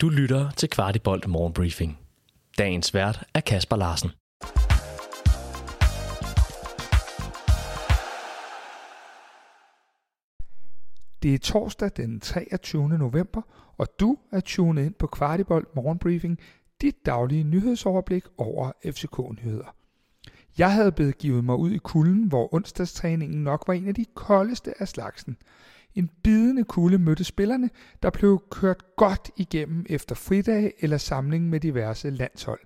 Du lytter til Kvartibolt Morgenbriefing. Dagens vært er Kasper Larsen. Det er torsdag den 23. november, og du er tunet ind på Kvartibolt Morgenbriefing, dit daglige nyhedsoverblik over FCK-nyheder. Jeg havde begivet mig ud i kulden, hvor onsdagstræningen nok var en af de koldeste af slagsen. En bidende kulde mødte spillerne, der blev kørt godt igennem efter fridag eller samling med diverse landshold.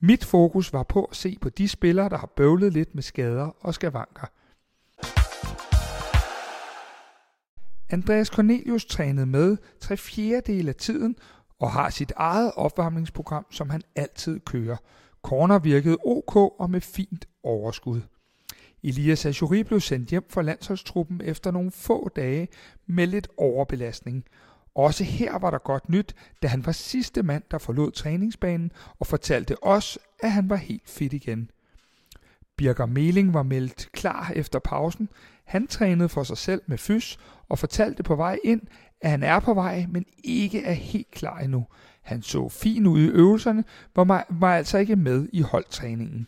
Mit fokus var på at se på de spillere, der har bøvlet lidt med skader og skavanker. Andreas Cornelius trænede med tre fjerdedel af tiden og har sit eget opvarmningsprogram, som han altid kører. Corner virkede ok og med fint overskud. Elias Ajuri blev sendt hjem fra landsholdstruppen efter nogle få dage med lidt overbelastning. Også her var der godt nyt, da han var sidste mand, der forlod træningsbanen og fortalte os, at han var helt fit igen. Birger Meling var meldt klar efter pausen. Han trænede for sig selv med fys og fortalte på vej ind, at han er på vej, men ikke er helt klar endnu. Han så fin ud i øvelserne, var, var altså ikke med i holdtræningen.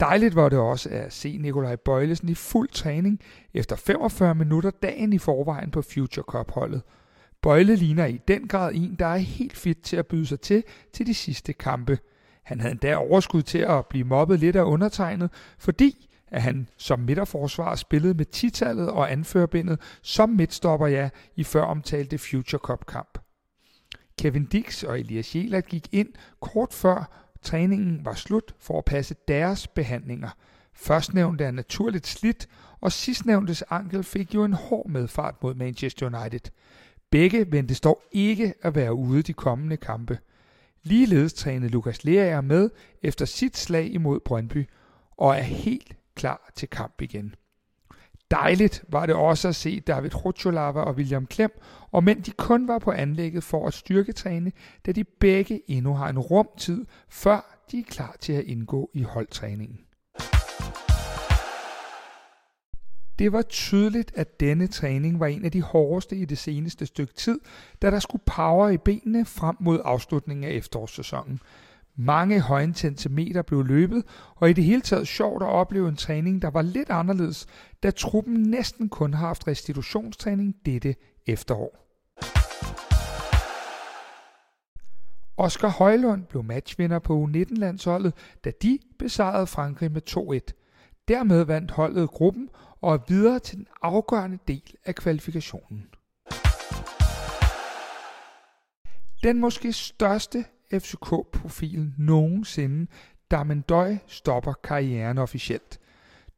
Dejligt var det også at se Nikolaj Bøjlesen i fuld træning efter 45 minutter dagen i forvejen på Future Cup-holdet. Bøjle ligner i den grad en, der er helt fit til at byde sig til til de sidste kampe. Han havde endda overskud til at blive mobbet lidt af undertegnet, fordi at han som midterforsvar spillede med titallet og anførbindet som midtstopper ja i før omtalte Future Cup kamp. Kevin Dix og Elias Jelert gik ind kort før træningen var slut for at passe deres behandlinger. Førstnævnte er naturligt slidt, og sidstnævntes ankel fik jo en hård medfart mod Manchester United. Begge ventes dog ikke at være ude de kommende kampe. Ligeledes trænede Lukas Lerager med efter sit slag imod Brøndby, og er helt klar til kamp igen. Dejligt var det også at se David Rutscholava og William Klem, og men de kun var på anlægget for at styrketræne, da de begge endnu har en rumtid, før de er klar til at indgå i holdtræningen. Det var tydeligt, at denne træning var en af de hårdeste i det seneste stykke tid, da der skulle power i benene frem mod afslutningen af efterårssæsonen. Mange højintense meter blev løbet, og i det hele taget sjovt at opleve en træning, der var lidt anderledes, da truppen næsten kun har haft restitutionstræning dette efterår. Oscar Højlund blev matchvinder på U19-landsholdet, da de besejrede Frankrig med 2-1. Dermed vandt holdet gruppen og er videre til den afgørende del af kvalifikationen. Den måske største FCK-profil nogensinde, Damendøj stopper karrieren officielt.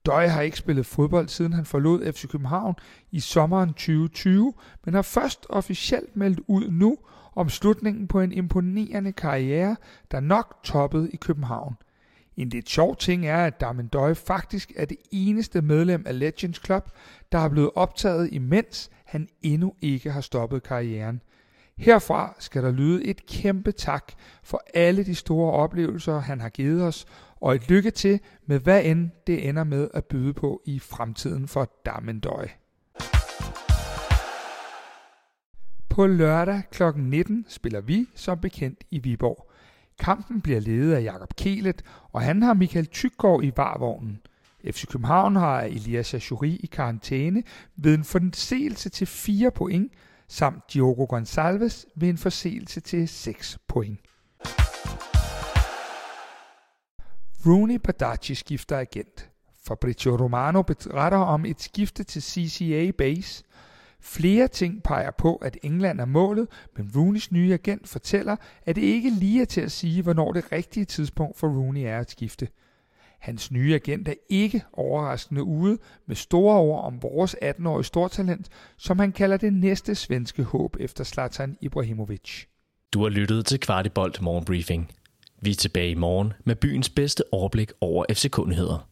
Døj har ikke spillet fodbold siden han forlod FC København i sommeren 2020, men har først officielt meldt ud nu om slutningen på en imponerende karriere, der nok toppede i København. En lidt sjov ting er, at Damendøj faktisk er det eneste medlem af Legends Club, der er blevet optaget imens han endnu ikke har stoppet karrieren – Herfra skal der lyde et kæmpe tak for alle de store oplevelser, han har givet os, og et lykke til med hvad end det ender med at byde på i fremtiden for Dammendøj. På lørdag kl. 19 spiller vi som bekendt i Viborg. Kampen bliver ledet af Jakob Kelet, og han har Michael Tykgaard i varvognen. FC København har Elias Ajuri i karantæne ved en forseelse til 4 point, samt Diogo Gonçalves ved en forseelse til 6 point. Rooney Badaci skifter agent. Fabrizio Romano beretter om et skifte til CCA Base. Flere ting peger på, at England er målet, men Rooneys nye agent fortæller, at det ikke lige er til at sige, hvornår det rigtige tidspunkt for Rooney er at skifte. Hans nye agent er ikke overraskende ude med store ord om vores 18-årige stortalent, som han kalder det næste svenske håb efter Zlatan Ibrahimovic. Du har lyttet til Kvartibolt Morgenbriefing. Vi er tilbage i morgen med byens bedste overblik over FC-kundigheder.